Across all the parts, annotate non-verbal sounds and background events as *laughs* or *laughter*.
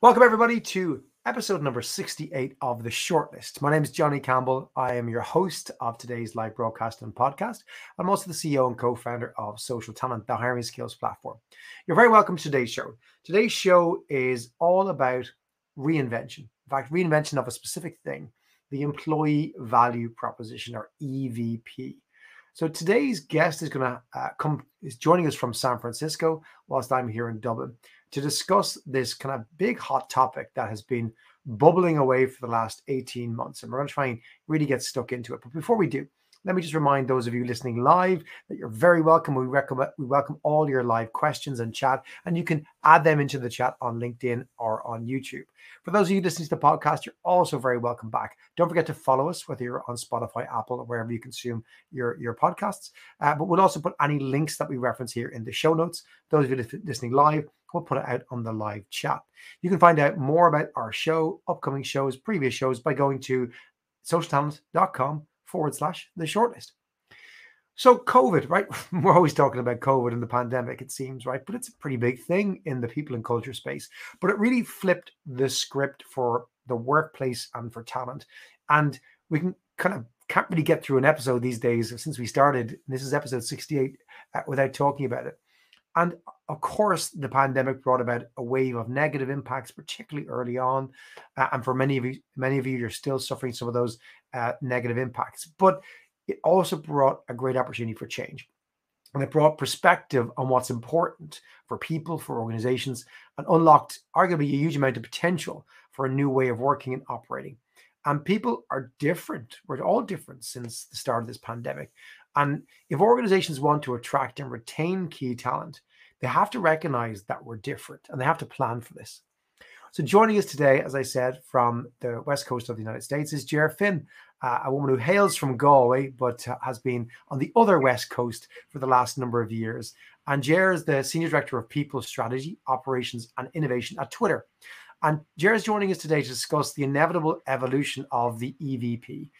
Welcome, everybody, to episode number 68 of The Shortlist. My name is Johnny Campbell. I am your host of today's live broadcast and podcast. I'm also the CEO and co founder of SocialTalent, the hiring skills platform. You're very welcome to today's show. Today's show is all about reinvention. In fact, reinvention of a specific thing, the employee value proposition or EVP. So today's guest is going to uh, come is joining us from San Francisco, whilst I'm here in Dublin to discuss this kind of big hot topic that has been bubbling away for the last 18 months. And we're going to try and really get stuck into it. But before we do, let me just remind those of you listening live that you're very welcome. We recommend we welcome all your live questions and chat, and you can add them into the chat on LinkedIn or on YouTube. For those of you listening to the podcast, you're also very welcome back. Don't forget to follow us, whether you're on Spotify, Apple, or wherever you consume your, your podcasts. Uh, but we'll also put any links that we reference here in the show notes. Those of you listening live, we'll put it out on the live chat. You can find out more about our show, upcoming shows, previous shows by going to socialtalent.com forward slash the shortlist. So, COVID, right? *laughs* We're always talking about COVID and the pandemic, it seems, right? But it's a pretty big thing in the people and culture space. But it really flipped the script for the workplace and for talent. And we can kind of can't really get through an episode these days since we started. This is episode 68 uh, without talking about it. And of course, the pandemic brought about a wave of negative impacts, particularly early on. Uh, and for many of you, many of you, you're still suffering some of those uh, negative impacts. But it also brought a great opportunity for change. And it brought perspective on what's important for people, for organizations, and unlocked arguably a huge amount of potential for a new way of working and operating. And people are different. We're all different since the start of this pandemic. And if organizations want to attract and retain key talent, they have to recognize that we're different and they have to plan for this. So, joining us today, as I said, from the west coast of the United States is Ger Finn, uh, a woman who hails from Galway but uh, has been on the other west coast for the last number of years. And Ger is the senior director of people strategy, operations, and innovation at Twitter. And Ger is joining us today to discuss the inevitable evolution of the EVP.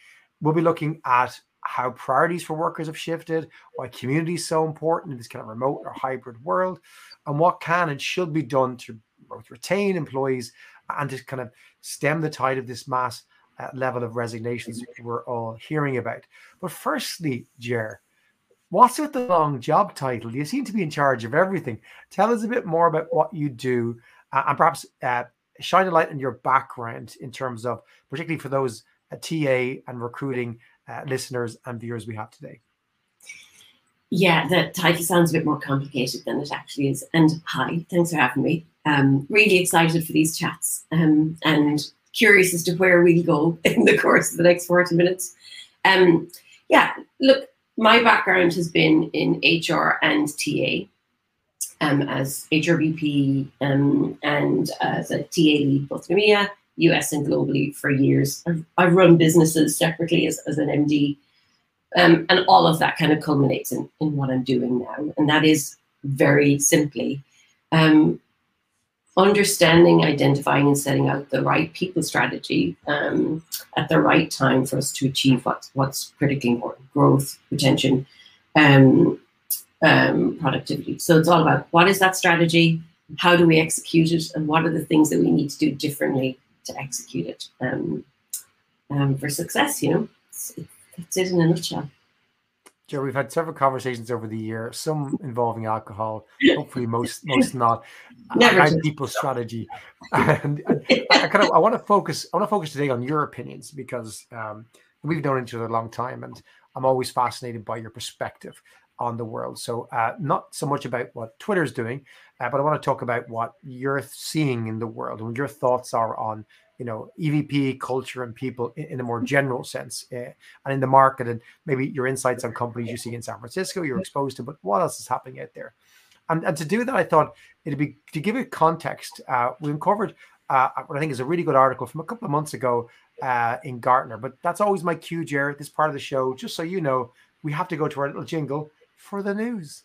We'll be looking at how priorities for workers have shifted, why community is so important in this kind of remote or hybrid world, and what can and should be done to both retain employees and to kind of stem the tide of this mass uh, level of resignations we're all hearing about. But firstly, Ger, what's with the long job title? You seem to be in charge of everything. Tell us a bit more about what you do uh, and perhaps uh, shine a light on your background in terms of, particularly for those uh, TA and recruiting uh, listeners and viewers we have today. Yeah, the title sounds a bit more complicated than it actually is. And hi, thanks for having me. Um, really excited for these chats um, and curious as to where we'll go *laughs* in the course of the next 40 minutes. Um, yeah, look, my background has been in HR and TA um, as HRBP um, and as a TA lead, both in EMEA US and globally for years. I've, I've run businesses separately as, as an MD. Um, and all of that kind of culminates in, in what I'm doing now. And that is very simply um, understanding, identifying, and setting out the right people strategy um, at the right time for us to achieve what's, what's critically important growth, retention, um, um, productivity. So it's all about what is that strategy? How do we execute it? And what are the things that we need to do differently to execute it um, um, for success. You know, it's, that's it in a nutshell. Joe, we've had several conversations over the year, some *laughs* involving alcohol, hopefully *laughs* most most not. Never and people strategy, *laughs* and, and I kind of I want to focus I want to focus today on your opinions because um, we've known each other a long time, and I'm always fascinated by your perspective on the world. So uh, not so much about what Twitter's doing, uh, but I want to talk about what you're seeing in the world and your thoughts are on you know EVP culture and people in, in a more general sense, uh, and in the market, and maybe your insights on companies you see in San Francisco you're exposed to, but what else is happening out there? And, and to do that, I thought it'd be to give it context. Uh, we uncovered uh, what I think is a really good article from a couple of months ago uh, in Gartner, but that's always my cue, Jared. This part of the show, just so you know, we have to go to our little jingle for the news.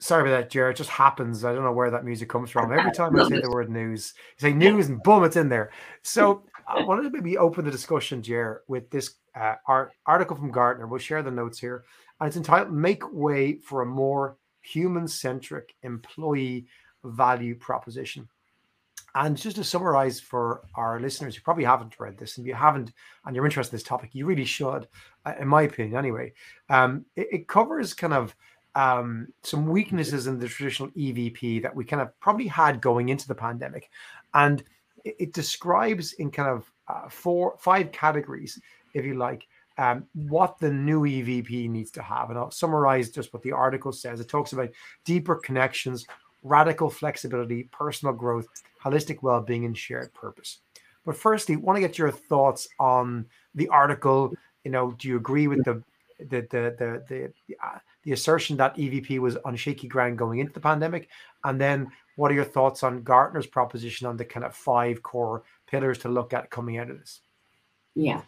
Sorry about that, Jared. It just happens. I don't know where that music comes from. Every time I say the word news, you say news and boom, it's in there. So I wanted to maybe open the discussion, Jared, with this uh, art, article from Gartner. We'll share the notes here. and it's entitled Make Way for a More Human Centric Employee Value Proposition. And just to summarize for our listeners who probably haven't read this, and you haven't, and you're interested in this topic, you really should, uh, in my opinion, anyway. Um, it, it, covers kind of um, some weaknesses in the traditional EVP that we kind of probably had going into the pandemic, and it, it describes in kind of uh, four, five categories, if you like, um, what the new EVP needs to have. And I'll summarize just what the article says. It talks about deeper connections, radical flexibility, personal growth, holistic well-being, and shared purpose. But firstly, want to get your thoughts on the article. You know, do you agree with the the the the the, the, uh, the assertion that EVP was on shaky ground going into the pandemic? And then, what are your thoughts on Gartner's proposition on the kind of five core pillars to look at coming out of this? Yeah.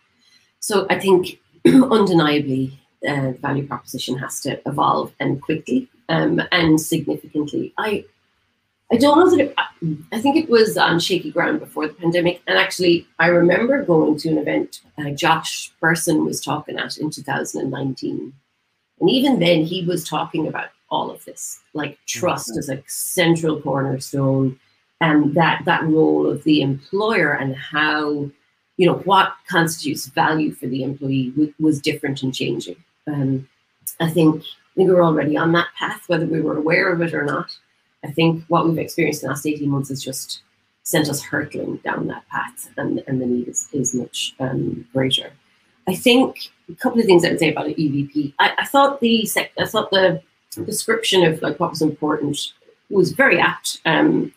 So I think *clears throat* undeniably uh, the value proposition has to evolve and quickly um, and significantly. I I don't know that it, I think it was on shaky ground before the pandemic. And actually, I remember going to an event uh, Josh Bersin was talking at in 2019. And even then, he was talking about all of this, like trust mm-hmm. as a central cornerstone, and that that role of the employer and how, you know, what constitutes value for the employee w- was different and changing. Um, I think we were already on that path, whether we were aware of it or not. I think what we've experienced in the last 18 months has just sent us hurtling down that path, and, and the need is, is much um, greater. I think a couple of things I would say about EVP. I, I thought the sec- I thought the description of like what was important was very apt, um,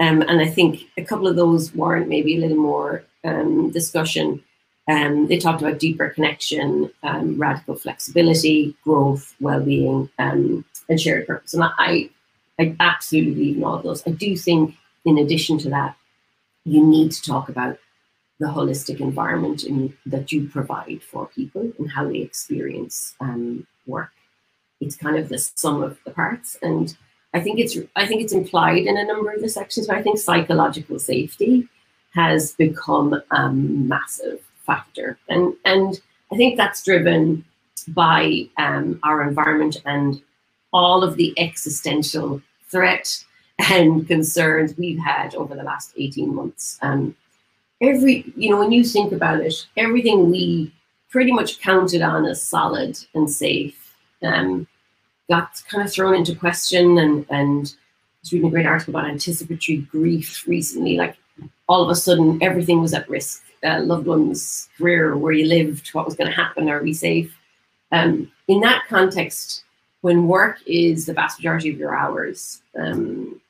um, and I think a couple of those warrant maybe a little more um, discussion. Um, they talked about deeper connection, um, radical flexibility, growth, well-being, um, and shared purpose. And I, I absolutely believe in all of those. I do think, in addition to that, you need to talk about the holistic environment in, that you provide for people and how they experience um, work. It's kind of the sum of the parts, and I think it's I think it's implied in a number of the sections. But I think psychological safety has become a massive factor, and and I think that's driven by um, our environment and all of the existential threat and concerns we've had over the last 18 months. Um, every, you know, when you think about it, everything we pretty much counted on as solid and safe um, got kind of thrown into question. And, and I was reading a great article about anticipatory grief recently. Like all of a sudden, everything was at risk. Uh, loved ones, career, where you lived, what was going to happen, are we safe? Um, in that context, when work is the vast majority of your hours, um,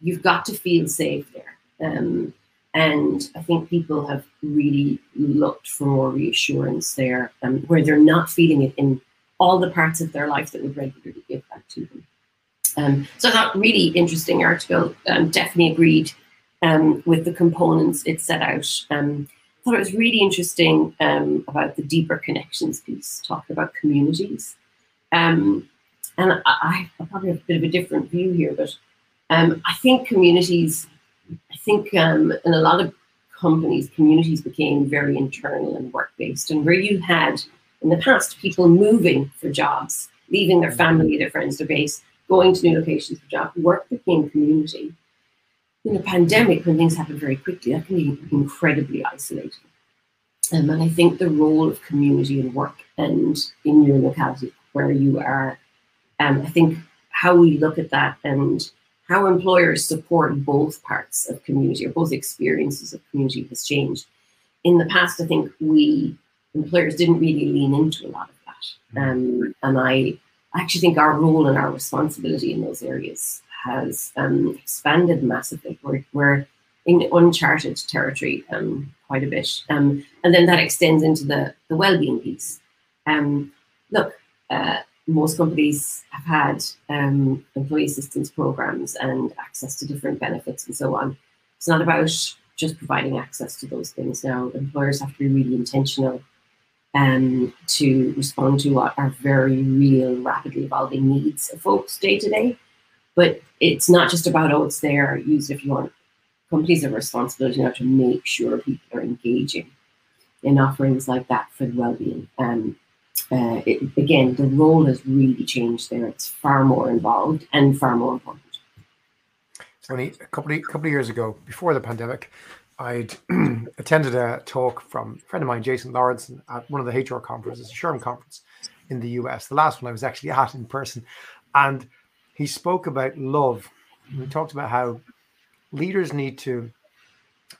you've got to feel safe there. Um, and I think people have really looked for more reassurance there, um, where they're not feeling it in all the parts of their life that would regularly give back to them. Um, so that really interesting article. Um, definitely agreed um, with the components it set out. Um, thought it was really interesting um, about the deeper connections piece, talking about communities. Um, and I, I, probably have a bit of a different view here, but um, I think communities, I think um, in a lot of companies, communities became very internal and work based. And where you had in the past people moving for jobs, leaving their family, their friends, their base, going to new locations for jobs, work became community. In a pandemic, when things happen very quickly, that can be incredibly isolating. Um, and I think the role of community and work and in your locality where you are um, I think how we look at that and how employers support both parts of community or both experiences of community has changed. In the past, I think we employers didn't really lean into a lot of that. Mm-hmm. Um, and I actually think our role and our responsibility in those areas has um, expanded massively. We're, we're, in uncharted territory um, quite a bit. Um, and then that extends into the, the well-being piece. Um, look, uh, most companies have had um, employee assistance programs and access to different benefits and so on. It's not about just providing access to those things now. Employers have to be really intentional um, to respond to what are very real, rapidly evolving needs of folks day to day. But it's not just about, oh, it's there, use it if you want. Companies have a responsibility now to make sure people are engaging in offerings like that for the well-being. Um, uh, it, again, the role has really changed there. It's far more involved and far more important. Tony, a couple of, couple of years ago, before the pandemic, I'd *clears throat* attended a talk from a friend of mine, Jason Lauritsen, at one of the HR conferences, the SHRM conference in the US. The last one I was actually at in person. And he spoke about love. He talked about how leaders need to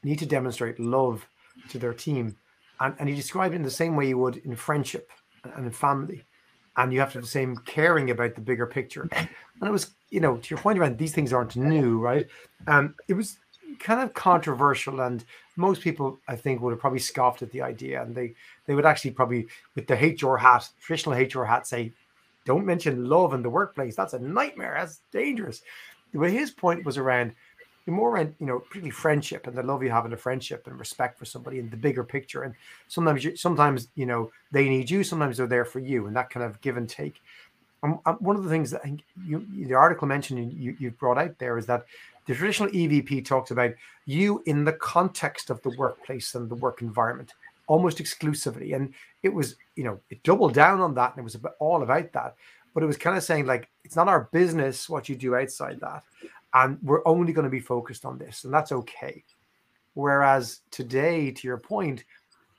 need to demonstrate love to their team. And, and he described it in the same way you would in friendship and in family. And you have to have the same caring about the bigger picture. And it was, you know, to your point around these things aren't new, right? Um, it was kind of controversial and most people i think would have probably scoffed at the idea and they they would actually probably with the hr hat traditional hr hat say don't mention love in the workplace. That's a nightmare. That's dangerous. But his point was around more around you know pretty friendship and the love you have in a friendship and respect for somebody in the bigger picture. And sometimes you, sometimes you know they need you. Sometimes they're there for you. And that kind of give and take. Um, um, one of the things that I think you, the article mentioned you, you brought out there is that the traditional EVP talks about you in the context of the workplace and the work environment almost exclusively. And it was, you know, it doubled down on that and it was all about that. But it was kind of saying, like, it's not our business what you do outside that. And we're only going to be focused on this. And that's okay. Whereas today, to your point,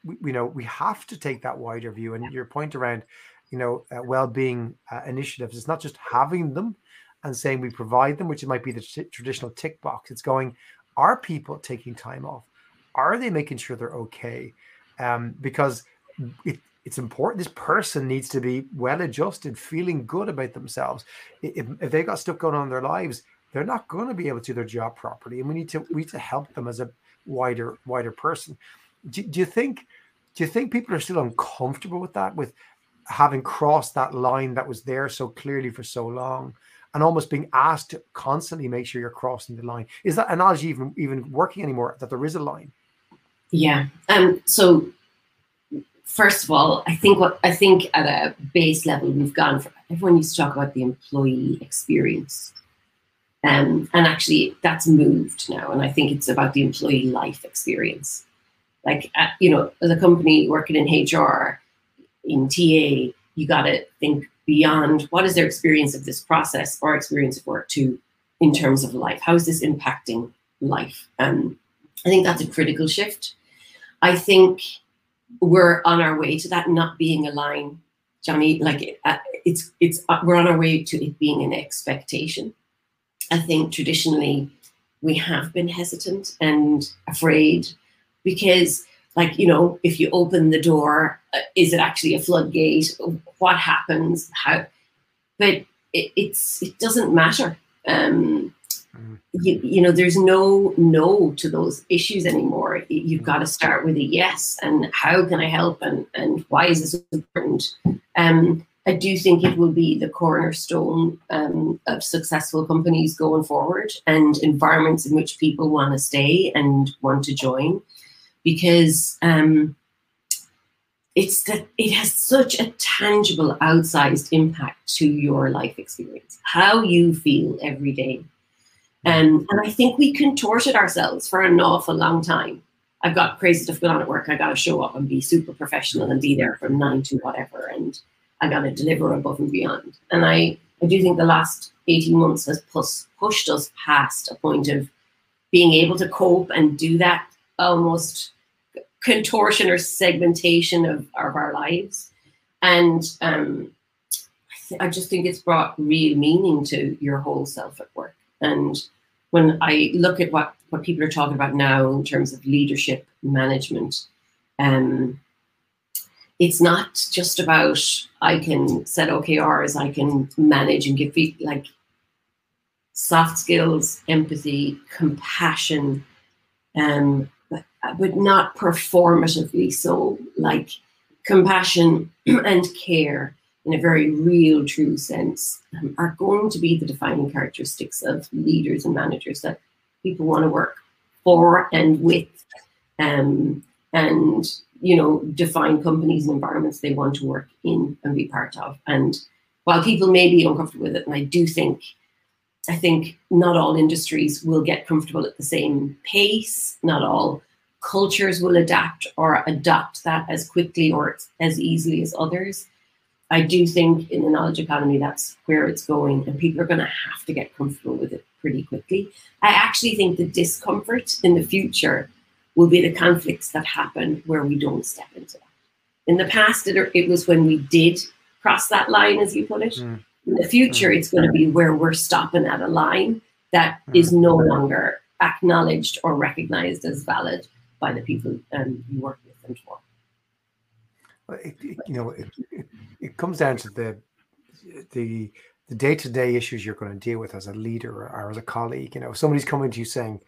we, you know, we have to take that wider view. And your point around, you know, uh, well-being uh, initiatives, it's not just having them, and saying we provide them, which it might be the t- traditional tick box. It's going, are people taking time off? Are they making sure they're okay? Um, because it, it's important. This person needs to be well adjusted, feeling good about themselves. If, if they got stuff going on in their lives, they're not going to be able to do their job properly, and we need to we need to help them as a wider wider person. Do, do you think? Do you think people are still uncomfortable with that, with having crossed that line that was there so clearly for so long? and almost being asked to constantly make sure you're crossing the line. Is that analogy even even working anymore? That there is a line? Yeah. Um. So first of all, I think what I think at a base level we've gone for everyone used to talk about the employee experience. Um, and actually that's moved now. And I think it's about the employee life experience. Like, uh, you know, as a company working in HR, in TA, you got to think beyond what is their experience of this process or experience of work to in terms of life? How is this impacting life? Um, I think that's a critical shift. I think we're on our way to that not being a line, Johnny. Like uh, it's it's uh, we're on our way to it being an expectation. I think traditionally we have been hesitant and afraid because like you know if you open the door uh, is it actually a floodgate what happens how but it, it's it doesn't matter um. You, you know there's no no to those issues anymore. You've got to start with a yes and how can i help and and why is this important? Um I do think it will be the cornerstone um, of successful companies going forward and environments in which people want to stay and want to join. Because um, it's that it has such a tangible, outsized impact to your life experience, how you feel every day. Um, and I think we contorted ourselves for an awful long time. I've got crazy stuff going on at work. I got to show up and be super professional and be there from nine to whatever. And I got to deliver above and beyond. And I, I do think the last 18 months has pus- pushed us past a point of being able to cope and do that almost contortion or segmentation of, of our lives. And um, I, th- I just think it's brought real meaning to your whole self at work. And when I look at what, what people are talking about now in terms of leadership management, um, it's not just about I can set OKRs, I can manage and give like soft skills, empathy, compassion, um, but not performatively. So, like compassion *clears throat* and care in a very real, true sense, um, are going to be the defining characteristics of leaders and managers that people want to work for and with, um, and you know, define companies and environments they want to work in and be part of. And while people may be uncomfortable with it, and I do think I think not all industries will get comfortable at the same pace. Not all cultures will adapt or adopt that as quickly or as easily as others. I do think in the knowledge economy, that's where it's going, and people are going to have to get comfortable with it pretty quickly. I actually think the discomfort in the future will be the conflicts that happen where we don't step into that. In the past, it, it was when we did cross that line, as you put it. Mm. In the future, mm. it's going to be where we're stopping at a line that mm. is no longer acknowledged or recognized as valid by the people um, you work with and for. It, it, you know, it, it, comes down to the the the day to day issues you're going to deal with as a leader or, or as a colleague. You know, somebody's coming to you saying,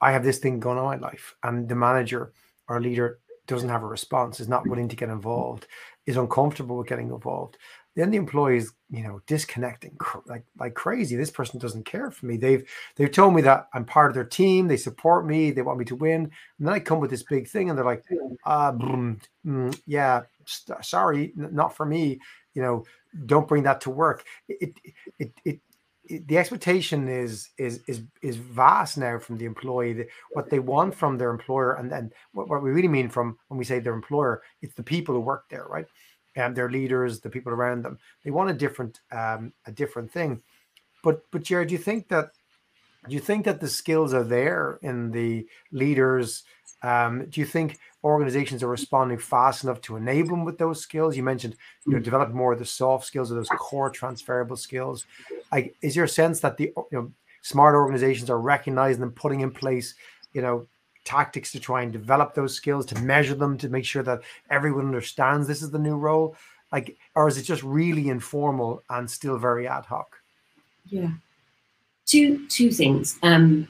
"I have this thing going on in my life," and the manager or leader doesn't have a response, is not willing to get involved, is uncomfortable with getting involved. Then the employee is, you know, disconnecting cr- like like crazy. This person doesn't care for me. They've they've told me that I'm part of their team. They support me. They want me to win. And then I come with this big thing, and they're like, uh, mm, mm, "Yeah, sorry, not for me." You know, don't bring that to work. It it it, it the expectation is is is is vast now from the employee. What they want from their employer, and then what, what we really mean from when we say their employer, it's the people who work there, right? And their leaders, the people around them. They want a different um, a different thing. But but Jared, do you think that do you think that the skills are there in the leaders? Um, do you think organizations are responding fast enough to enable them with those skills? You mentioned, you know, develop more of the soft skills or those core transferable skills. Like, is your sense that the you know smart organizations are recognizing and putting in place, you know, tactics to try and develop those skills, to measure them, to make sure that everyone understands this is the new role? Like, or is it just really informal and still very ad hoc? Yeah, two two things. Um,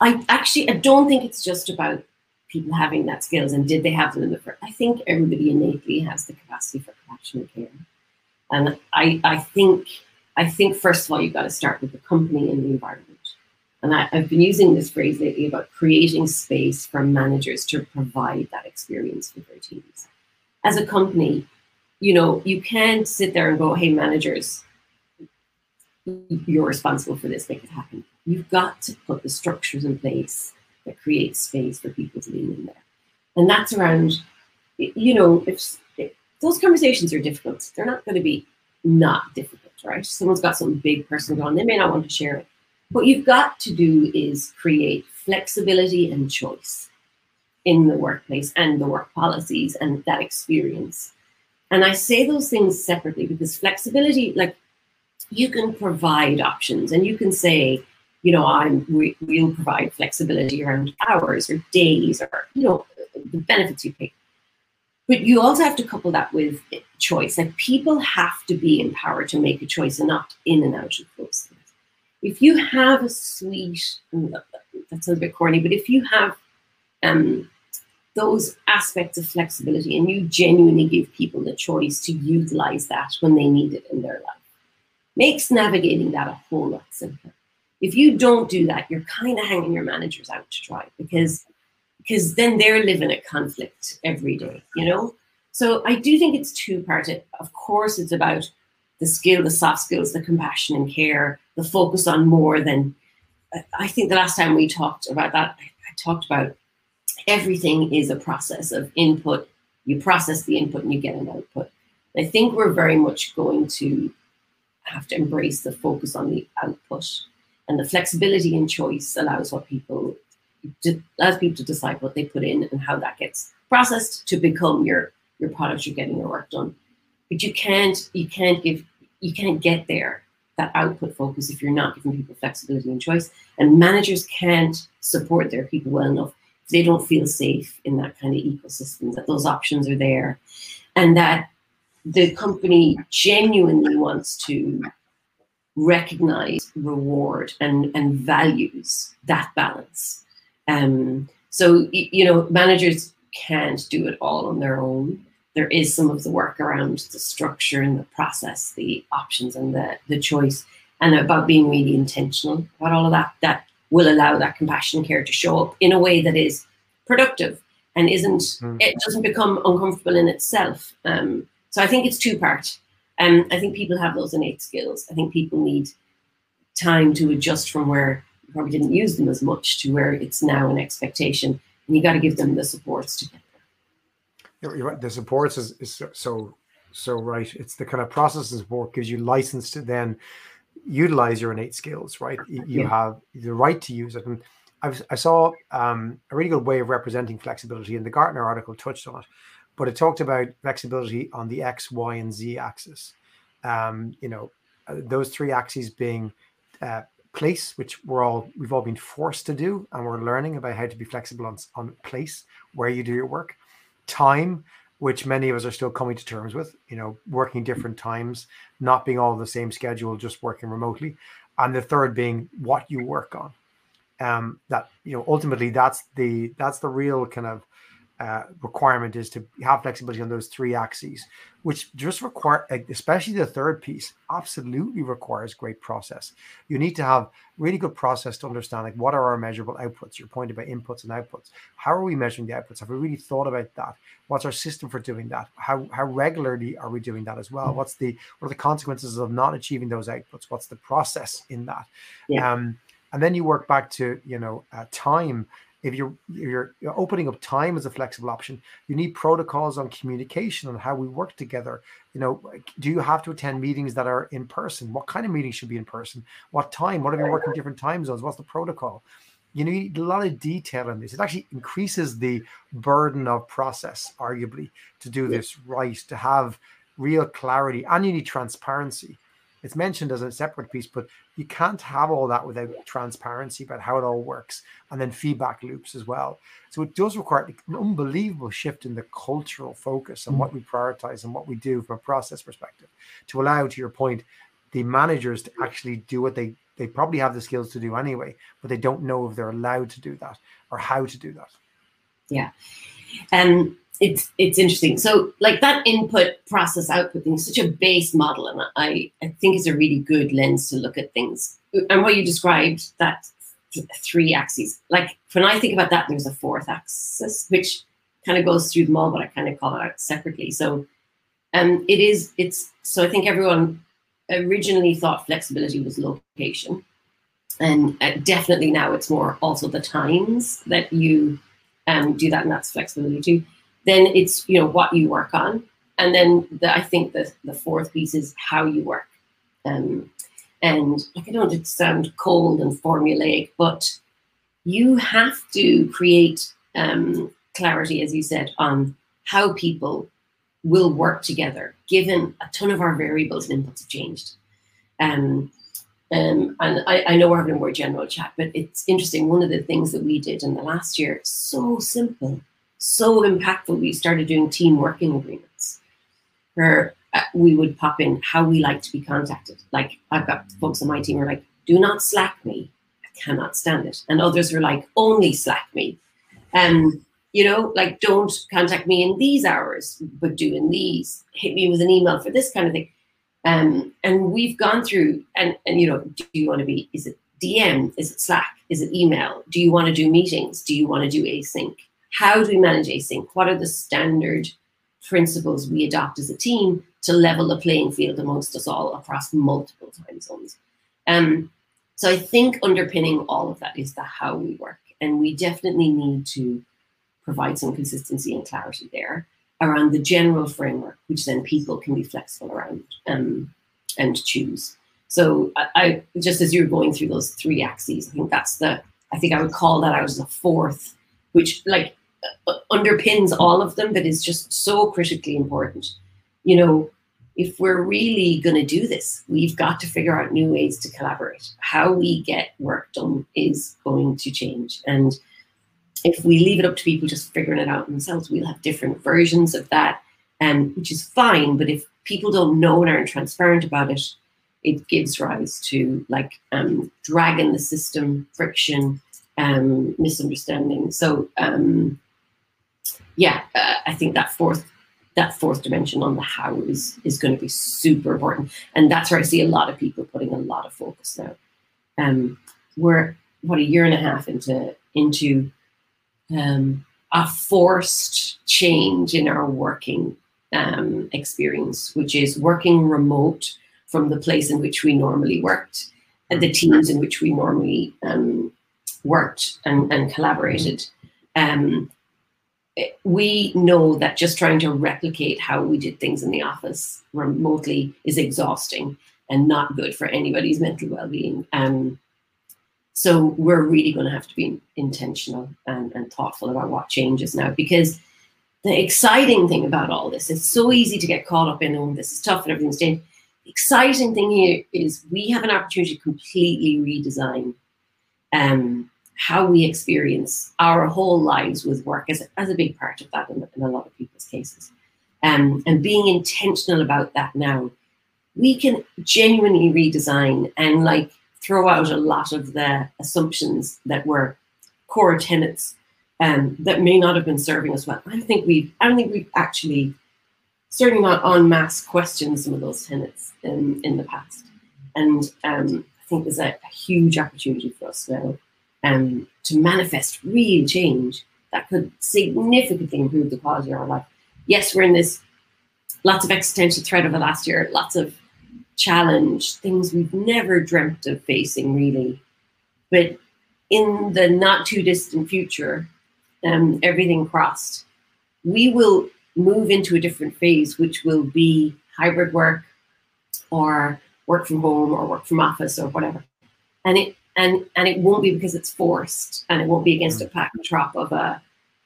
I actually I don't think it's just about people having that skills and did they have them in the first? I think everybody innately has the capacity for compassionate care. And I, I think I think first of all you've got to start with the company and the environment. And I, have been using this phrase lately about creating space for managers to provide that experience for their teams. As a company, you know, you can't sit there and go, hey, managers, you're responsible for this, make it happen. You've got to put the structures in place that creates space for people to lean in there. And that's around, you know, if, if those conversations are difficult, they're not going to be not difficult, right? Someone's got some big personal going, they may not want to share it. What you've got to do is create flexibility and choice in the workplace and the work policies and that experience. And I say those things separately because flexibility, like you can provide options and you can say, you know, I'm we, will provide flexibility around hours or days or you know the benefits you pay. But you also have to couple that with choice. Like people have to be empowered to make a choice and not in and out of those things. If you have a sweet, that sounds a bit corny, but if you have um, those aspects of flexibility and you genuinely give people the choice to utilize that when they need it in their life, makes navigating that a whole lot simpler if you don't do that, you're kind of hanging your managers out to dry because because then they're living a conflict every day, you know. So I do think it's two parted. Of course, it's about the skill, the soft skills, the compassion and care, the focus on more than. I think the last time we talked about that, I talked about everything is a process of input. You process the input and you get an output. I think we're very much going to have to embrace the focus on the output and the flexibility in choice allows what people allows people to decide what they put in and how that gets processed to become your your product you're getting your work done. But you can't you can't give you can't get there. That output focus if you're not giving people flexibility and choice. And managers can't support their people well enough if they don't feel safe in that kind of ecosystem that those options are there. And that the company genuinely wants to recognize, reward, and, and values that balance. Um, so, you know, managers can't do it all on their own. There is some of the work around the structure and the process, the options and the, the choice, and about being really intentional about all of that. That will allow that compassion care to show up in a way that is productive and isn't, mm. it doesn't become uncomfortable in itself. Um, so I think it's two part. Um, I think people have those innate skills. I think people need time to adjust from where you probably didn't use them as much to where it's now an expectation. And you got to give them the supports to get there. You're right. The supports is, is so so right. It's the kind of process and support gives you license to then utilize your innate skills, right? You yeah. have the right to use it. And I've, i saw um, a really good way of representing flexibility, and the Gartner article touched on it, but it talked about flexibility on the X, Y, and Z axis. Um, you know, uh, those three axes being uh, place, which we're all we've all been forced to do, and we're learning about how to be flexible on, on place where you do your work. Time, which many of us are still coming to terms with, you know, working different times, not being all the same schedule, just working remotely. And the third being what you work on. Um, that you know, ultimately that's the that's the real kind of uh, requirement is to have flexibility on those three axes, which just require, especially the third piece, absolutely requires great process. You need to have really good process to understand like what are our measurable outputs. Your point about inputs and outputs. How are we measuring the outputs? Have we really thought about that? What's our system for doing that? How how regularly are we doing that as well? Mm. What's the what are the consequences of not achieving those outputs? What's the process in that? Yeah. Um, and then you work back to you know uh, time if you're, you're, opening up time as a flexible option, you need protocols on communication on how we work together. You know, do you have to attend meetings that are in person? What kind of meetings should be in person? What time? What if you're working different time zones? What's the protocol? You need a lot of detail in this. It actually increases the burden of process, arguably, to do this right, to have real clarity, and you need transparency it's mentioned as a separate piece, but you can't have all that without transparency about how it all works and then feedback loops as well. So it does require an unbelievable shift in the cultural focus and what mm. we prioritize and what we do from a process perspective to allow, to your point, the managers to actually do what they they probably have the skills to do anyway, but they don't know if they're allowed to do that or how to do that. Yeah. And it's it's interesting. So like that input process output thing is such a base model, and I I think it's a really good lens to look at things. And what you described that th- three axes, like when I think about that, there's a fourth axis which kind of goes through them all, but I kind of call it out separately. So um, it is it's so I think everyone originally thought flexibility was location, and uh, definitely now it's more also the times that you um, do that, and that's flexibility too then it's you know what you work on. And then the, i think the, the fourth piece is how you work. Um, and like i don't sound cold and formulaic but you have to create um, clarity as you said on how people will work together given a ton of our variables and inputs have changed. Um, um, and I, I, know we're having a more general chat, but it's interesting. One of the things that we did in the last year, so simple, so impactful. We started doing team working agreements where uh, we would pop in how we like to be contacted. Like I've got folks on my team who are like, do not slack me. I cannot stand it. And others are like, only slack me. And, you know, like don't contact me in these hours, but do in these. Hit me with an email for this kind of thing. Um, and we've gone through and, and, you know, do you want to be, is it DM? Is it Slack? Is it email? Do you want to do meetings? Do you want to do async? How do we manage async? What are the standard principles we adopt as a team to level the playing field amongst us all across multiple time zones? Um, so I think underpinning all of that is the how we work. And we definitely need to provide some consistency and clarity there around the general framework, which then people can be flexible around um, and choose. So I, I, just as you're going through those three axes, I think that's the I think I would call that out as a fourth, which like underpins all of them, but is just so critically important. You know, if we're really going to do this, we've got to figure out new ways to collaborate. How we get work done is going to change. And if we leave it up to people just figuring it out themselves, we'll have different versions of that, um, which is fine. But if people don't know and aren't transparent about it, it gives rise to like um, dragging the system, friction, um, misunderstanding. So um, yeah, uh, I think that fourth that fourth dimension on the how is is going to be super important, and that's where I see a lot of people putting a lot of focus now. Um, we're what a year and a half into into um, a forced change in our working um, experience, which is working remote from the place in which we normally worked and the teams in which we normally um, worked and, and collaborated. Um, we know that just trying to replicate how we did things in the office remotely is exhausting and not good for anybody's mental well-being. Um, so we're really going to have to be intentional and, and thoughtful about what changes now because the exciting thing about all this, it's so easy to get caught up in, oh, this is tough and everything's changed. The exciting thing here is we have an opportunity to completely redesign um, how we experience our whole lives with work as, as a big part of that in, in a lot of people's cases. Um, and being intentional about that now, we can genuinely redesign and like throw out a lot of the assumptions that were core tenets um, that may not have been serving us well. I think we I don't think we've actually certainly not en masse questioned some of those tenets in, in the past. And um, I think there's a, a, huge opportunity for us now um, to manifest real change that could significantly improve the quality of our life. Yes, we're in this lots of existential threat over the last year, lots of challenge, things we've never dreamt of facing really. But in the not too distant future, um, everything crossed, we will move into a different phase, which will be hybrid work or work from home or work from office or whatever. And it and and it won't be because it's forced and it won't be against a backdrop of a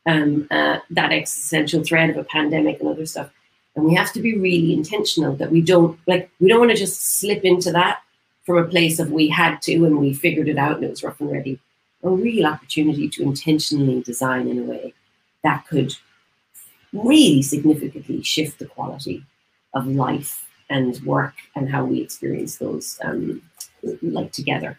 um, uh, that existential threat of a pandemic and other stuff. And we have to be really intentional that we don't like we don't want to just slip into that from a place of we had to and we figured it out and it was rough and ready a real opportunity to intentionally design in a way that could really significantly shift the quality of life and work and how we experience those um, like together.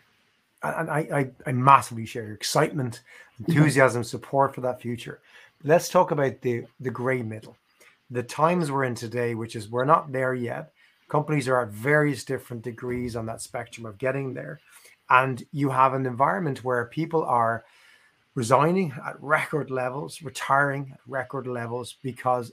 And I, I, I massively share your excitement, *laughs* enthusiasm, support for that future. Let's talk about the the gray middle, the times we're in today, which is we're not there yet. Companies are at various different degrees on that spectrum of getting there and you have an environment where people are resigning at record levels, retiring at record levels because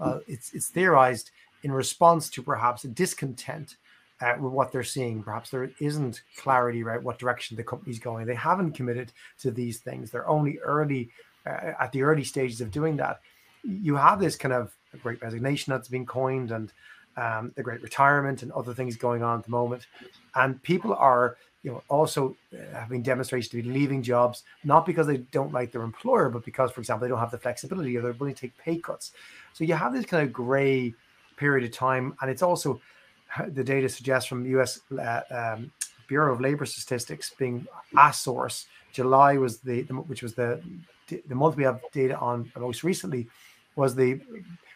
uh, it's it's theorized in response to perhaps a discontent uh, with what they're seeing. Perhaps there isn't clarity right what direction the company's going. They haven't committed to these things. They're only early uh, at the early stages of doing that. You have this kind of great resignation that's been coined and um, the great retirement and other things going on at the moment, and people are you know, also having demonstrations to be leaving jobs not because they don't like their employer, but because, for example, they don't have the flexibility or they're willing to take pay cuts. So you have this kind of gray period of time, and it's also the data suggests from U.S. Uh, um, Bureau of Labor Statistics being a source. July was the, the which was the the month we have data on most recently was the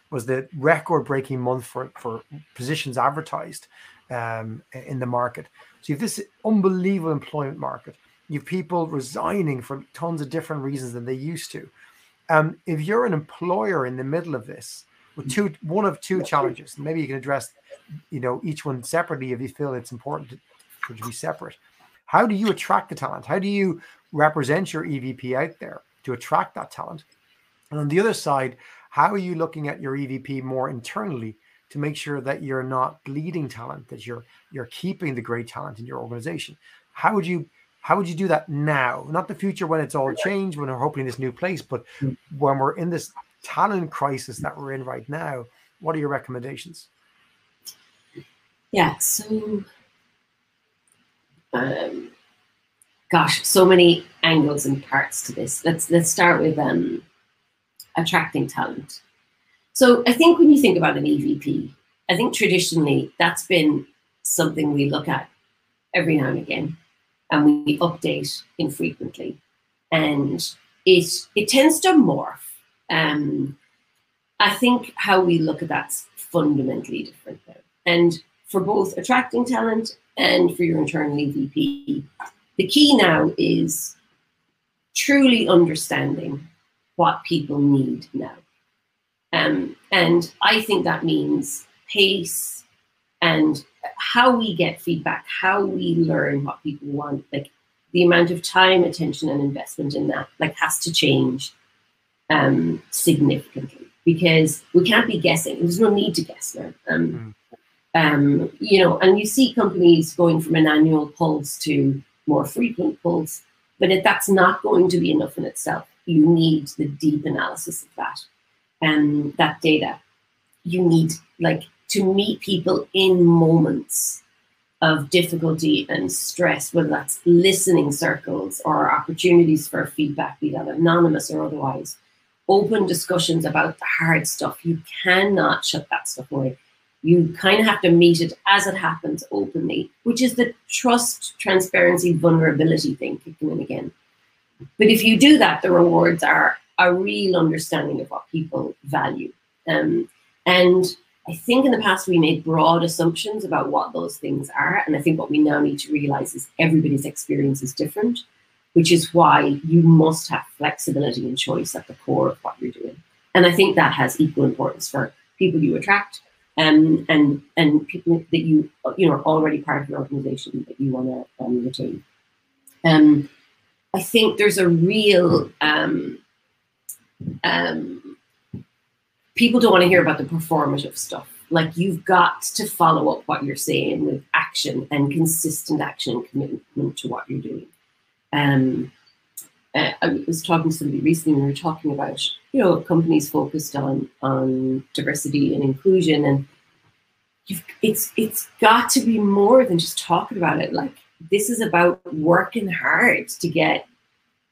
was the record breaking month for for positions advertised um, in the market. So you have this unbelievable employment market. You have people resigning for tons of different reasons than they used to. Um, if you're an employer in the middle of this, with two, one of two challenges, maybe you can address, you know, each one separately if you feel it's important to, for to be separate. How do you attract the talent? How do you represent your EVP out there to attract that talent? And on the other side, how are you looking at your EVP more internally to make sure that you're not bleeding talent, that you're you're keeping the great talent in your organization. How would you how would you do that now? Not the future when it's all changed, when we're hoping this new place, but mm. when we're in this talent crisis that we're in right now, what are your recommendations? Yeah, so um, gosh, so many angles and parts to this. Let's let's start with um, attracting talent. So I think when you think about an EVP, I think traditionally that's been something we look at every now and again and we update infrequently. And it it tends to morph. Um, I think how we look at that's fundamentally different now. And for both attracting talent and for your internal EVP, the key now is truly understanding what people need now. Um, and I think that means pace and how we get feedback, how we learn what people want, like the amount of time, attention, and investment in that, like has to change um, significantly because we can't be guessing. There's no need to guess now. Um, mm. um, you know, and you see companies going from an annual pulse to more frequent pulse. But it, that's not going to be enough in itself. You need the deep analysis of that and um, that data. You need like to meet people in moments of difficulty and stress, whether that's listening circles or opportunities for feedback, be that anonymous or otherwise. Open discussions about the hard stuff. You cannot shut that stuff away. You kind of have to meet it as it happens openly, which is the trust, transparency, vulnerability thing kicking in again. But if you do that, the rewards are a real understanding of what people value. Um, and I think in the past we made broad assumptions about what those things are. And I think what we now need to realize is everybody's experience is different, which is why you must have flexibility and choice at the core of what you're doing. And I think that has equal importance for people you attract um, and and people that you you know are already part of an organization that you want to um, retain. Um, I think there's a real um, um, people don't want to hear about the performative stuff. Like you've got to follow up what you're saying with action and consistent action and commitment to what you're doing. Um, uh, I was talking to somebody recently. And we were talking about you know companies focused on on diversity and inclusion, and it's it's got to be more than just talking about it. Like this is about working hard to get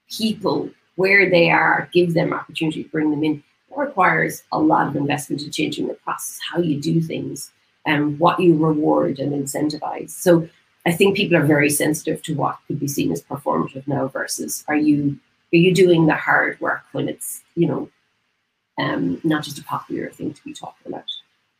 people where they are, give them opportunity, bring them in. It requires a lot of investment in changing the process, how you do things, and what you reward and incentivize. So I think people are very sensitive to what could be seen as performative now versus are you are you doing the hard work when it's you know um, not just a popular thing to be talking about,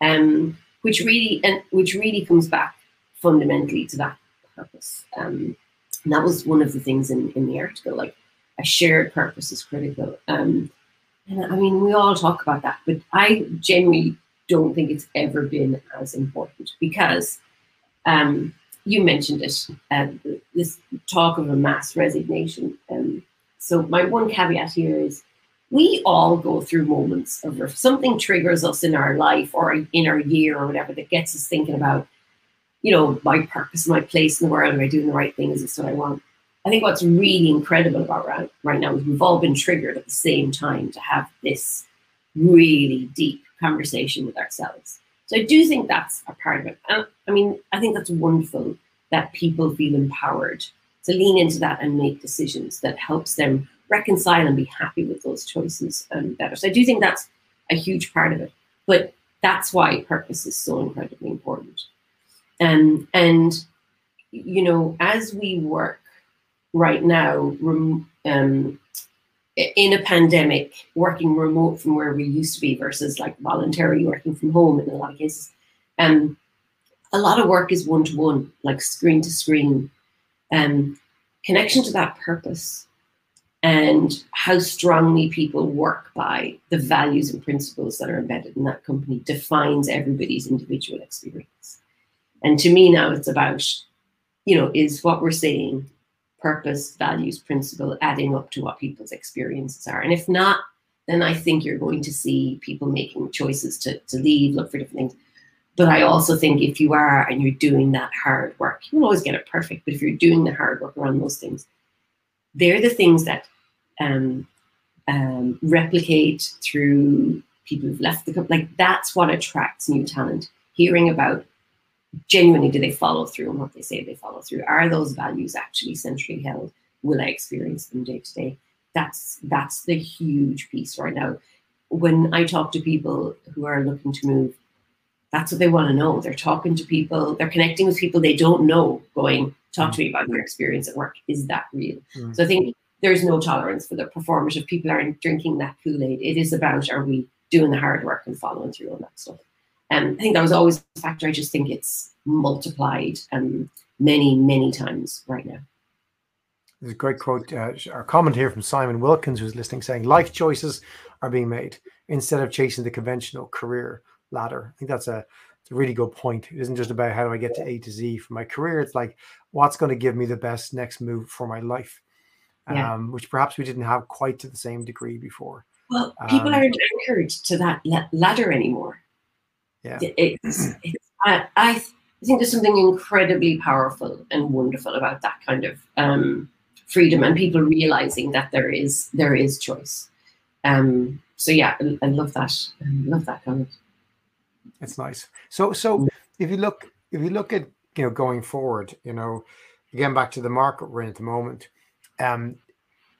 um, which really and which really comes back fundamentally to that purpose. Um, and that was one of the things in, in the article, like a shared purpose is critical. Um, and I mean, we all talk about that, but I genuinely don't think it's ever been as important because um, you mentioned it, uh, this talk of a mass resignation. Um, so my one caveat here is we all go through moments of if something triggers us in our life or in our year or whatever that gets us thinking about, you know, my purpose, my place in the world, am I doing the right thing? Is this what I want? I think what's really incredible about right, right now is we've all been triggered at the same time to have this really deep conversation with ourselves. So I do think that's a part of it. And I mean, I think that's wonderful that people feel empowered to lean into that and make decisions that helps them reconcile and be happy with those choices um, better. So I do think that's a huge part of it. But that's why purpose is so incredibly important. Um, and, you know, as we work right now, um, in a pandemic, working remote from where we used to be versus like voluntarily working from home in a lot of cases. Um, a lot of work is one to one, like screen to screen. Um, connection to that purpose and how strongly people work by the values and principles that are embedded in that company defines everybody's individual experience. And to me now, it's about, you know, is what we're saying purpose, values, principle adding up to what people's experiences are. And if not, then I think you're going to see people making choices to, to leave, look for different things. But I also think if you are and you're doing that hard work, you will always get it perfect. But if you're doing the hard work around those things, they're the things that um, um, replicate through people who've left the company. Like that's what attracts new talent. Hearing about genuinely do they follow through on what they say they follow through? Are those values actually centrally held? Will I experience them day to day? That's that's the huge piece right now. When I talk to people who are looking to move, that's what they want to know. They're talking to people, they're connecting with people they don't know, going, talk to me about your experience at work. Is that real? Mm. So I think there's no tolerance for the performative. People aren't drinking that Kool-Aid. It is about are we doing the hard work and following through on that stuff. Um, I think that was always a factor. I just think it's multiplied um, many, many times right now. There's a great quote, uh, our comment here from Simon Wilkins, who's listening, saying, Life choices are being made instead of chasing the conventional career ladder. I think that's a, a really good point. It isn't just about how do I get to A to Z for my career. It's like, what's going to give me the best next move for my life, yeah. um, which perhaps we didn't have quite to the same degree before. Well, people um, aren't anchored to that ladder anymore. Yeah. It's, *clears throat* it's, I, I think there's something incredibly powerful and wonderful about that kind of um, freedom and people realizing that there is there is choice. Um, so yeah, I, I love that. I love that comment. It's nice. So so if you look if you look at you know going forward, you know, again back to the market we're in at the moment, um,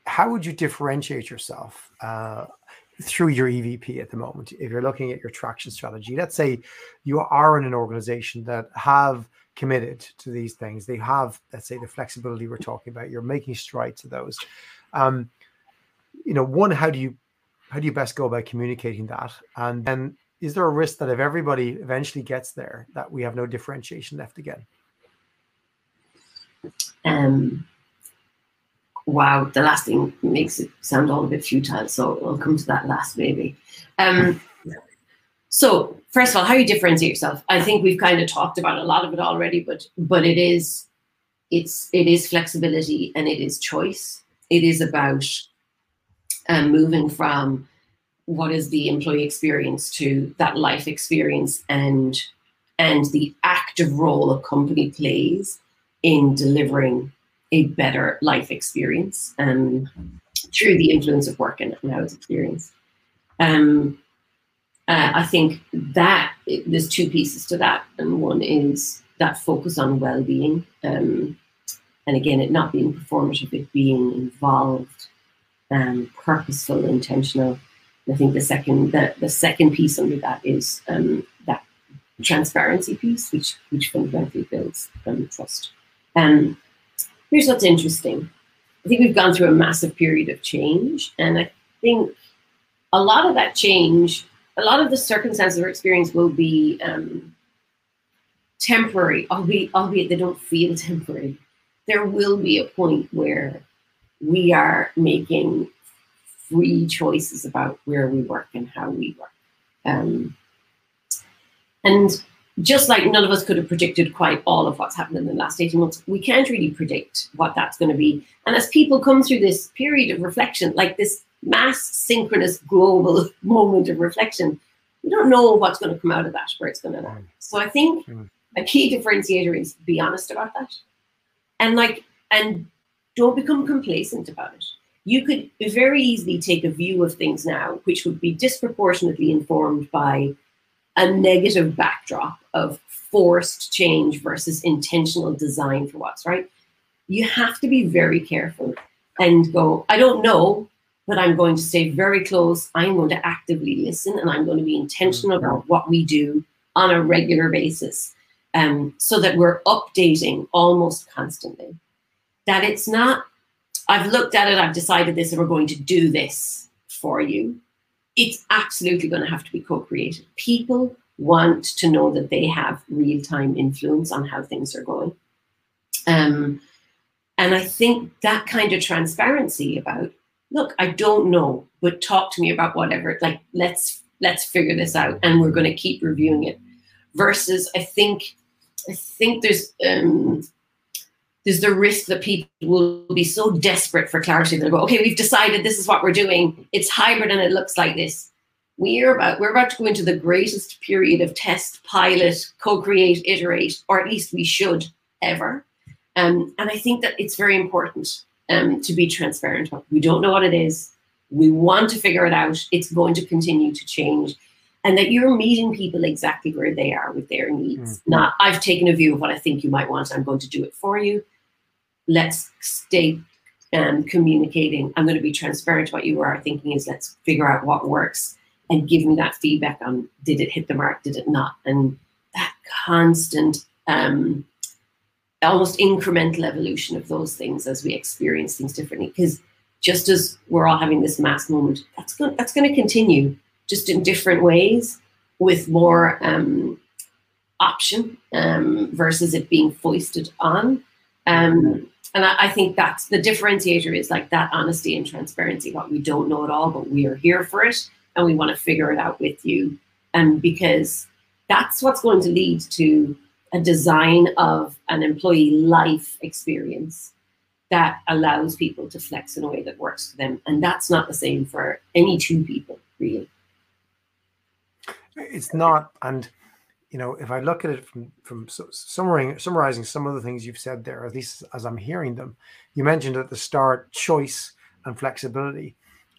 how would you differentiate yourself uh, through your EVP at the moment? If you're looking at your traction strategy, let's say you are in an organization that have committed to these things, they have, let's say, the flexibility we're talking about. You're making strides to those. Um, you know, one, how do you how do you best go about communicating that? And then, is there a risk that if everybody eventually gets there, that we have no differentiation left again? Um, wow, the last thing makes it sound all a bit futile. So I'll come to that last maybe. Um, so first of all, how you differentiate yourself. I think we've kind of talked about a lot of it already, but but it is it's it is flexibility and it is choice. It is about um, moving from what is the employee experience to that life experience and and the active role a company plays in delivering a better life experience um, through the influence of work and, how it's experienced. Um, uh, I think that it, there's two pieces to that, and one is that focus on well-being, um, and again, it not being performative, it being involved, um, purposeful, intentional. And I think the second the, the second piece under that is um, that transparency piece, which which fundamentally builds um, trust. Um, here's what's interesting. I think we've gone through a massive period of change, and I think a lot of that change, a lot of the circumstances or experience will be um, temporary, albeit, albeit they don't feel temporary. There will be a point where we are making free choices about where we work and how we work. Um, and just like none of us could have predicted quite all of what's happened in the last 18 months, we can't really predict what that's going to be. And as people come through this period of reflection, like this mass synchronous global *laughs* moment of reflection, we don't know what's going to come out of that, where it's going to land. So I think mm. a key differentiator is be honest about that. And like, and don't become complacent about it. You could very easily take a view of things now, which would be disproportionately informed by a negative backdrop of forced change versus intentional design for what's right. You have to be very careful and go, I don't know, but I'm going to stay very close. I'm going to actively listen and I'm going to be intentional mm-hmm. about what we do on a regular basis um, so that we're updating almost constantly. That it's not, I've looked at it, I've decided this, and we're going to do this for you it's absolutely going to have to be co-created. People want to know that they have real-time influence on how things are going. Um, and I think that kind of transparency about, look, I don't know, but talk to me about whatever. Like, let's let's figure this out, and we're going to keep reviewing it. Versus, I think, I think there's um, there's the risk that people will be so desperate for clarity they'll go, okay, we've decided this is what we're doing. It's hybrid and it looks like this. We're about we're about to go into the greatest period of test, pilot, co-create, iterate, or at least we should ever. Um, and I think that it's very important um, to be transparent. We don't know what it is. We want to figure it out. It's going to continue to change. And that you're meeting people exactly where they are with their needs. Mm-hmm. Not, I've taken a view of what I think you might want. I'm going to do it for you let's stay um, communicating. I'm going to be transparent to what you are thinking is let's figure out what works and give me that feedback on did it hit the mark, did it not? And that constant, um, almost incremental evolution of those things as we experience things differently. Because just as we're all having this mass moment, that's going that's going to continue, just in different ways, with more um, option um, versus it being foisted on. Um, and I, I, think that's the differentiator is like that honesty and transparency. What we don't know at all, but we are here for it, and we want to figure it out with you. And um, because that's what's going to lead to a design of an employee life experience that allows people to flex in a way that works for them. And that's not the same for any two people, really. It's not, and you know, if I look at it from from summarizing summarizing some of the things you've said there, at least as I'm hearing them, you mentioned at the start choice and flexibility,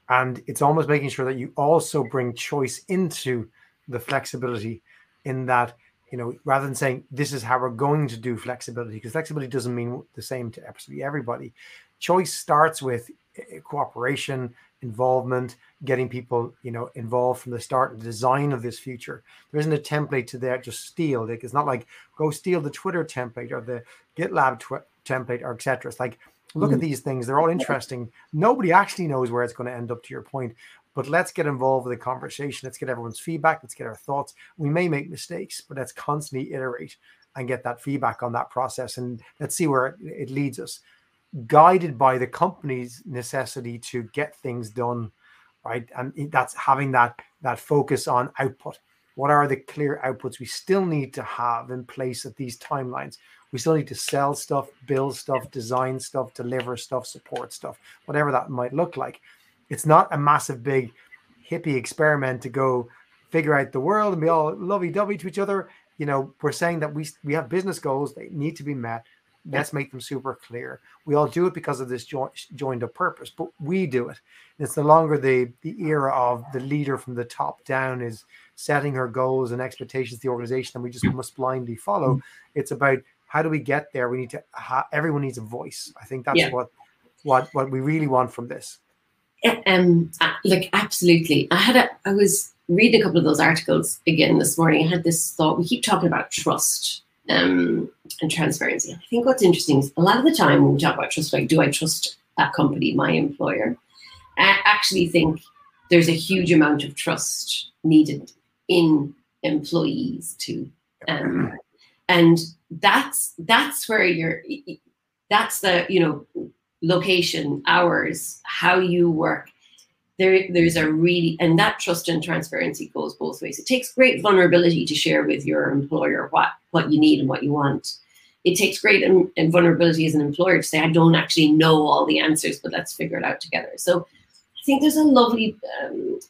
and it's almost making sure that you also bring choice into the flexibility, in that you know, rather than saying this is how we're going to do flexibility, because flexibility doesn't mean the same to absolutely everybody. Choice starts with eh, cooperation, involvement, getting people, you know, involved from the start, in the design of this future. There isn't a template to that just steal. Like it's not like go steal the Twitter template or the GitLab tw- template or etc. It's like look mm. at these things; they're all interesting. Nobody actually knows where it's going to end up. To your point, but let's get involved with the conversation. Let's get everyone's feedback. Let's get our thoughts. We may make mistakes, but let's constantly iterate and get that feedback on that process. And let's see where it, leads us. Guided by the company's necessity to get things done, right? And that's having that that focus on output. What are the clear outputs we still need to have in place at these timelines? We still need to sell stuff, build stuff, design stuff, deliver stuff, support stuff, whatever that might look like it's not a massive big hippie experiment to go figure out the world and be all lovey-dovey to each other. You know, we're saying that we we have business goals; they need to be met. Let's make them super clear. We all do it because of this jo- joined up purpose, but we do it. It's no longer the the era of the leader from the top down is setting her goals and expectations of the organization, and we just must blindly follow. It's about how do we get there? We need to. Ha- everyone needs a voice. I think that's yeah. what what what we really want from this. Um, like absolutely. I had a. I was reading a couple of those articles again this morning. I had this thought. We keep talking about trust um, and transparency. I think what's interesting is a lot of the time when we talk about trust, like, do I trust that company, my employer? I actually think there's a huge amount of trust needed in employees too, um, and that's that's where you're. That's the you know location, hours, how you work. There, there's a really, and that trust and transparency goes both ways. It takes great vulnerability to share with your employer what, what you need and what you want. It takes great and, and vulnerability as an employer to say, I don't actually know all the answers, but let's figure it out together. So I think there's a lovely um,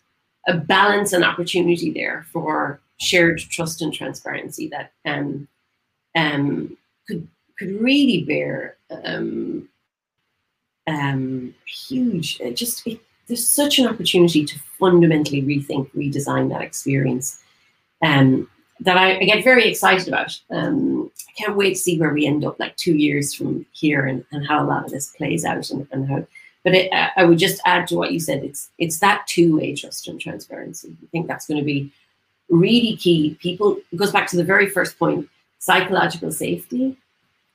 a balance and opportunity there for shared trust and transparency that um, um, could could really bear um, um, huge. It just it, there's such an opportunity to fundamentally rethink, redesign that experience. Um, that I, I, get very excited about. Um, I can't wait to see where we end up, like two years from here, and, and how a lot of this plays out, and, and how. But it, I would just add to what you said. It's it's that two-way trust and transparency. I think that's going to be really key. People it goes back to the very first point. Psychological safety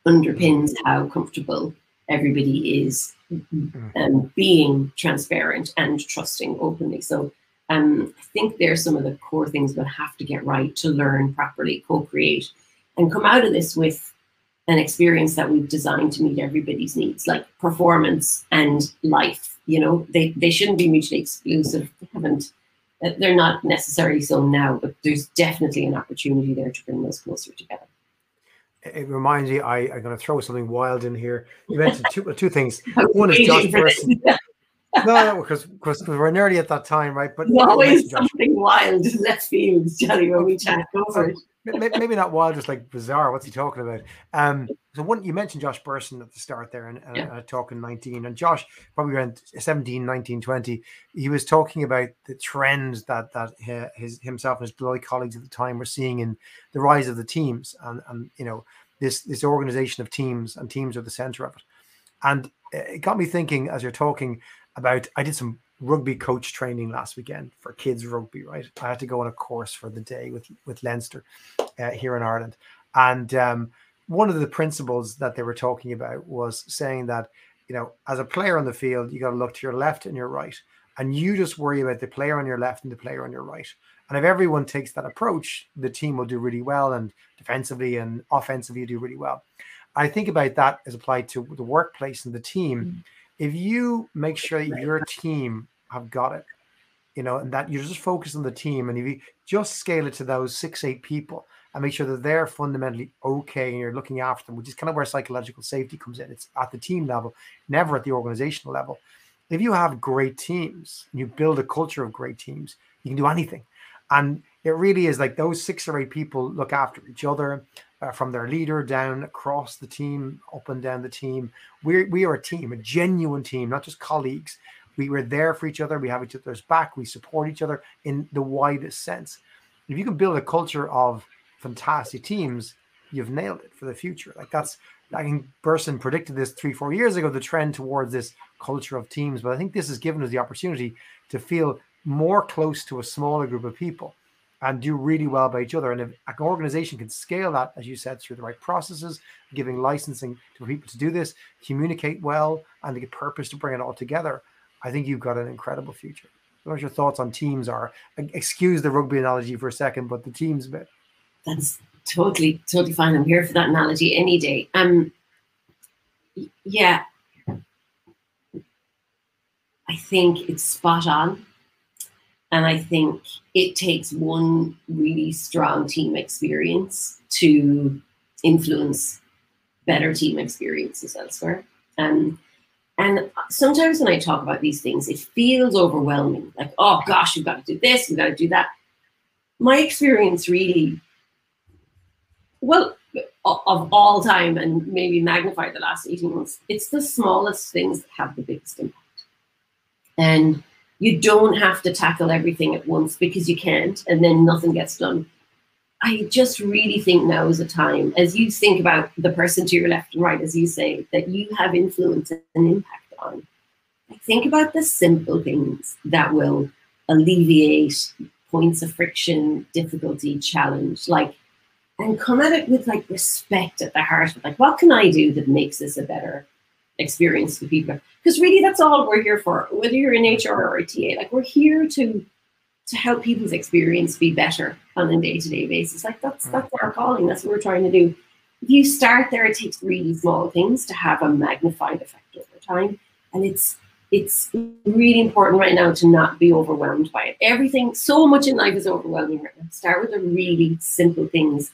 underpins how comfortable everybody is mm-hmm. um, being transparent and trusting openly. So um, I think there's some of the core things we'll have to get right to learn properly, co-create, and come out of this with an experience that we've designed to meet everybody's needs, like performance and life. You know, they, they shouldn't be mutually exclusive. They haven't they're not necessarily so now, but there's definitely an opportunity there to bring those closer together it reminds me, I, I'm going to throw something wild in here. You mentioned two uh, two things. *laughs* One is Josh *laughs* no, because because we're nearly at that time, right? But always something wild left field, Johnny, when we chat. Go for it maybe not wild, just like bizarre. What's he talking about? Um, so one, you mentioned Josh Bersin at the start there and, and yeah. uh, talking 19 and Josh probably around 17, 19, 20, he was talking about the trends that, that his, himself and his Deloitte colleagues at the time were seeing in the rise of the teams and, and, you know, this, this organization of teams and teams are the center of it. And it got me thinking as you're talking about, I did some rugby coach training last weekend for kids rugby. Right, I had to go on a course for the day with with Leinster uh, here in Ireland, and um, one of the principles that they were talking about was saying that you know as a player on the field, you got to look to your left and your right, and you just worry about the player on your left and the player on your right. And if everyone takes that approach, the team will do really well, and defensively and offensively, do really well. I think about that as applied to the workplace and the team. Mm-hmm if you make sure that your team have got it, you know, and that you're just focused on the team, and if you just scale it to those six, eight people and make sure that they're fundamentally okay and you're looking after them, which is kind of where psychological safety comes in. It's at the team level, never at the organizational level. If you have great teams and you build a culture of great teams, you can do anything. And it really is like those six or eight people look after each other uh, from their leader down across the team, up and down the team. We we are a team, a genuine team, not just colleagues. We were there for each other. We have each other's back. We support each other in the widest sense. If you can build a culture of fantastic teams, you've nailed it for the future. Like that's I think Bersin predicted this three, four years ago, the trend towards this culture of teams. But I think this has given us the opportunity to feel more close to a smaller group of people and do really well by each other. And if an organization can scale that, as you said, through the right processes, giving licensing to people to do this, communicate well, and the purpose to bring it all together, I think you've got an incredible future. What your thoughts on teams are? Excuse the rugby analogy for a second, but the teams bit. That's totally, totally fine. I'm here for that analogy any day. Um, yeah, I think it's spot on. And I think it takes one really strong team experience to influence better team experiences elsewhere. Um, and sometimes when I talk about these things, it feels overwhelming. Like, oh gosh, we've got to do this, we've got to do that. My experience really, well, of all time and maybe magnified the last 18 months, it's the smallest things that have the biggest impact. And you don't have to tackle everything at once because you can't, and then nothing gets done. I just really think now is a time, as you think about the person to your left and right, as you say, that you have influence and impact on. Think about the simple things that will alleviate points of friction, difficulty, challenge, like, and come at it with like respect at the heart. Like, what can I do that makes this a better experience for people? Because really, that's all we're here for. Whether you're in HR or a TA, like we're here to to help people's experience be better on a day-to-day basis. Like that's mm. that's our calling. That's what we're trying to do. If you start there, it takes really small things to have a magnified effect over time. And it's it's really important right now to not be overwhelmed by it. Everything, so much in life is overwhelming right now. Start with the really simple things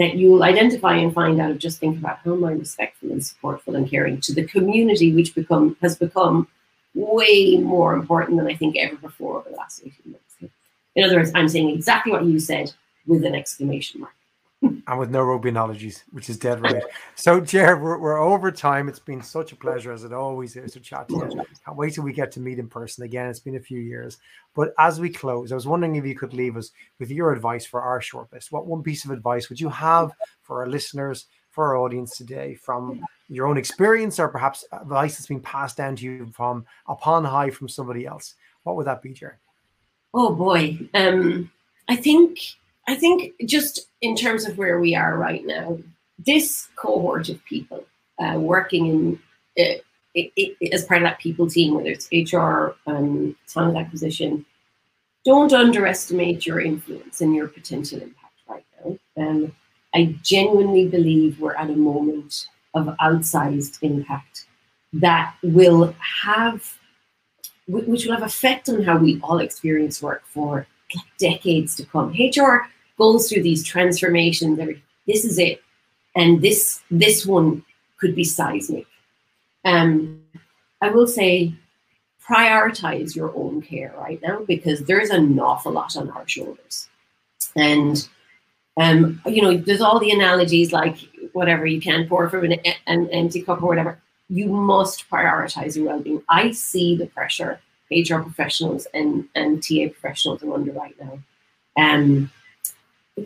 that you'll identify and find out. Just think about how am I respectful and supportful and caring to the community, which become has become way more important than I think ever before over the last 18 months. In other words, I'm saying exactly what you said with an exclamation mark. And with no rugby analogies, which is dead right. So, Jared, we're, we're over time. It's been such a pleasure, as it always is, to chat to you. Can't wait till we get to meet in person again. It's been a few years. But as we close, I was wondering if you could leave us with your advice for our shortlist. What one piece of advice would you have for our listeners, for our audience today, from your own experience, or perhaps advice that's been passed down to you from upon high from somebody else? What would that be, Jared? Oh boy, um, I think I think just in terms of where we are right now, this cohort of people uh, working in uh, it, it, as part of that people team, whether it's HR, um, talent acquisition, don't underestimate your influence and your potential impact right now. Um, I genuinely believe we're at a moment of outsized impact that will have which will have effect on how we all experience work for decades to come. HR goes through these transformations. Every, this is it, and this this one could be seismic. Um, I will say, prioritize your own care right now because there's an awful lot on our shoulders, and um, you know, there's all the analogies like whatever you can't pour from an, an empty cup or whatever you must prioritize your well-being. I see the pressure HR professionals and, and TA professionals are under right now. Um,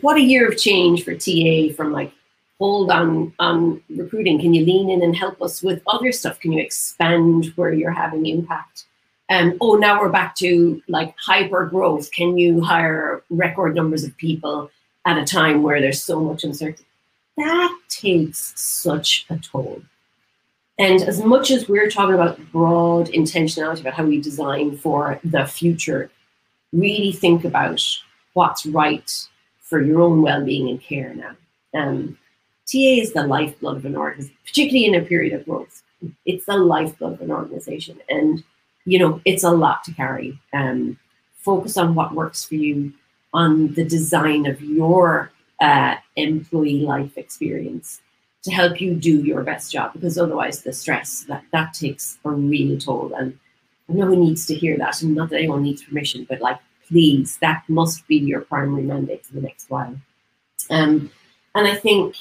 what a year of change for TA from like hold on on recruiting. Can you lean in and help us with other stuff? Can you expand where you're having impact? Um, oh, now we're back to like hyper growth. Can you hire record numbers of people at a time where there's so much uncertainty? That takes such a toll. And as much as we're talking about broad intentionality about how we design for the future, really think about what's right for your own well-being and care now. Um, TA is the lifeblood of an organization, particularly in a period of growth. It's the lifeblood of an organization, and you know it's a lot to carry. Um, focus on what works for you, on the design of your uh, employee life experience, to help you do your best job because otherwise the stress that that takes a real toll and no one needs to hear that and not that anyone needs permission but like please, that must be your primary mandate for the next while. Um, and I think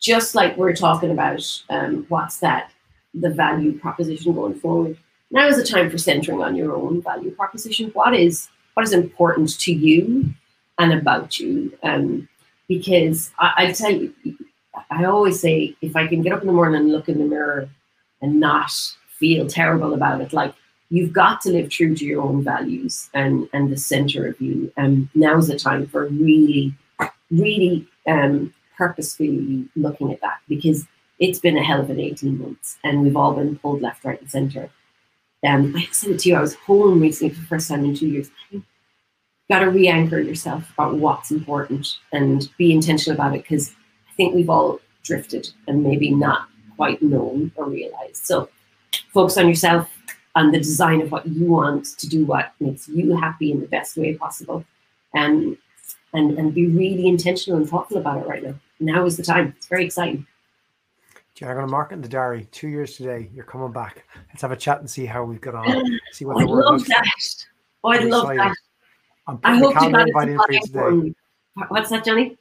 just like we're talking about um, what's that, the value proposition going forward, now is the time for centering on your own value proposition. What is what is important to you and about you? Um, because I, I tell you, I always say if I can get up in the morning and look in the mirror and not feel terrible about it, like you've got to live true to your own values and and the center of you. And now's the time for really, really um, purposefully looking at that because it's been a hell of an 18 months and we've all been pulled left, right, and center. Um, I said it to you, I was home recently for the first time in two years. You've got to re anchor yourself about what's important and be intentional about it because think we've all drifted and maybe not quite known or realized. So focus on yourself, and the design of what you want to do, what makes you happy in the best way possible. And and, and be really intentional and thoughtful about it right now. Now is the time. It's very exciting. Yeah, I'm going to mark it in the diary. Two years today, you're coming back. Let's have a chat and see how we've got on. *gasps* See what oh, I love that. Oh, I love that. I'm I hope you got it. What's that, Johnny?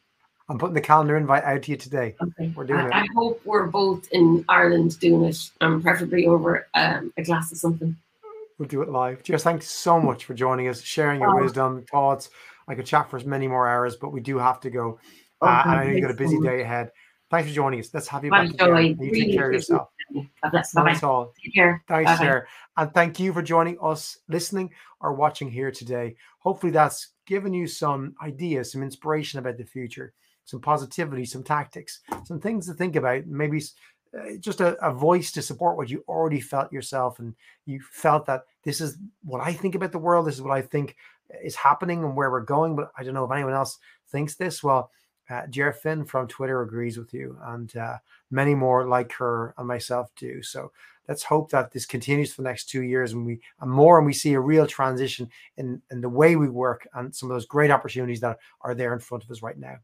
I'm putting the calendar invite out to you today. Okay. We're doing I, it. I hope we're both in Ireland doing it, um, preferably over um, a glass of something. We'll do it live. Jess, thanks so much for joining us, sharing your Oh. wisdom, thoughts. I could chat for as many more hours, but we do have to go. Oh, Uh, and I know you've got a busy day ahead. Thanks for joining us. Let's have you Bye, back. Joey. You Really take care of yourself. God bless. Bye all. Take care. Thanks, Bye-bye. Sarah. And thank you for joining us, listening or watching here today. Hopefully, that's given you some ideas, some inspiration about the future, some positivity, some tactics, some things to think about. Maybe uh, just a, a voice to support what you already felt yourself. And you felt that this is what I think about the world. This is what I think is happening and where we're going. But I don't know if anyone else thinks this. Well, uh, Finn from Twitter agrees with you, and uh, many more like her and myself do. So let's hope that this continues for the next two years and we and more and we see a real transition in in the way we work and some of those great opportunities that are there in front of us right now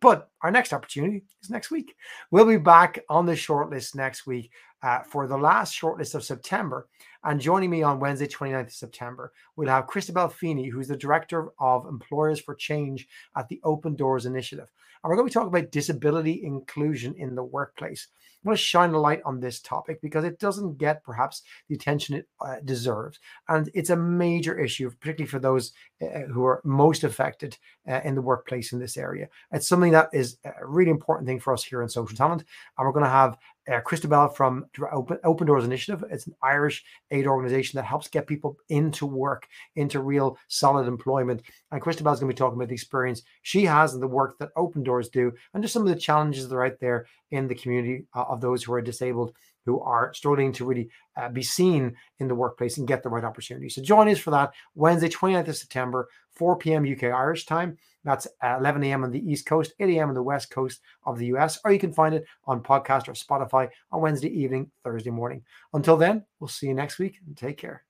but our next opportunity is next week. We'll be back on the shortlist next week uh, for the last shortlist of september. And joining me on wednesday 29th of september we'll have christabel feeney who's the director of employers for change at the open doors initiative. And we're going to be talking about disability inclusion in the workplace want to shine a light on this topic because it doesn't get perhaps the attention it uh, deserves. And it's a major issue, particularly for those uh, who are most affected uh, in the workplace in this area. It's something that is a really important thing for us here in SocialTalent. And we're going to have uh, Christabel from Open, Open Doors Initiative. It's an Irish aid organization that helps get people into work, into real solid employment. And Christabel is going to be talking about the experience she has and the work that Open Doors do, and just some of the challenges that are out there in the community uh, of those who are disabled, who are struggling to really uh, be seen in the workplace and get the right opportunity. So join us for that Wednesday, 29th of September, 4 p.m. UK Irish time. That's uh, 11 a.m. on the East Coast, 8 a.m. on the West Coast of the US, or you can find it on podcast or Spotify on Wednesday evening, Thursday morning. Until then, we'll see you next week and take care.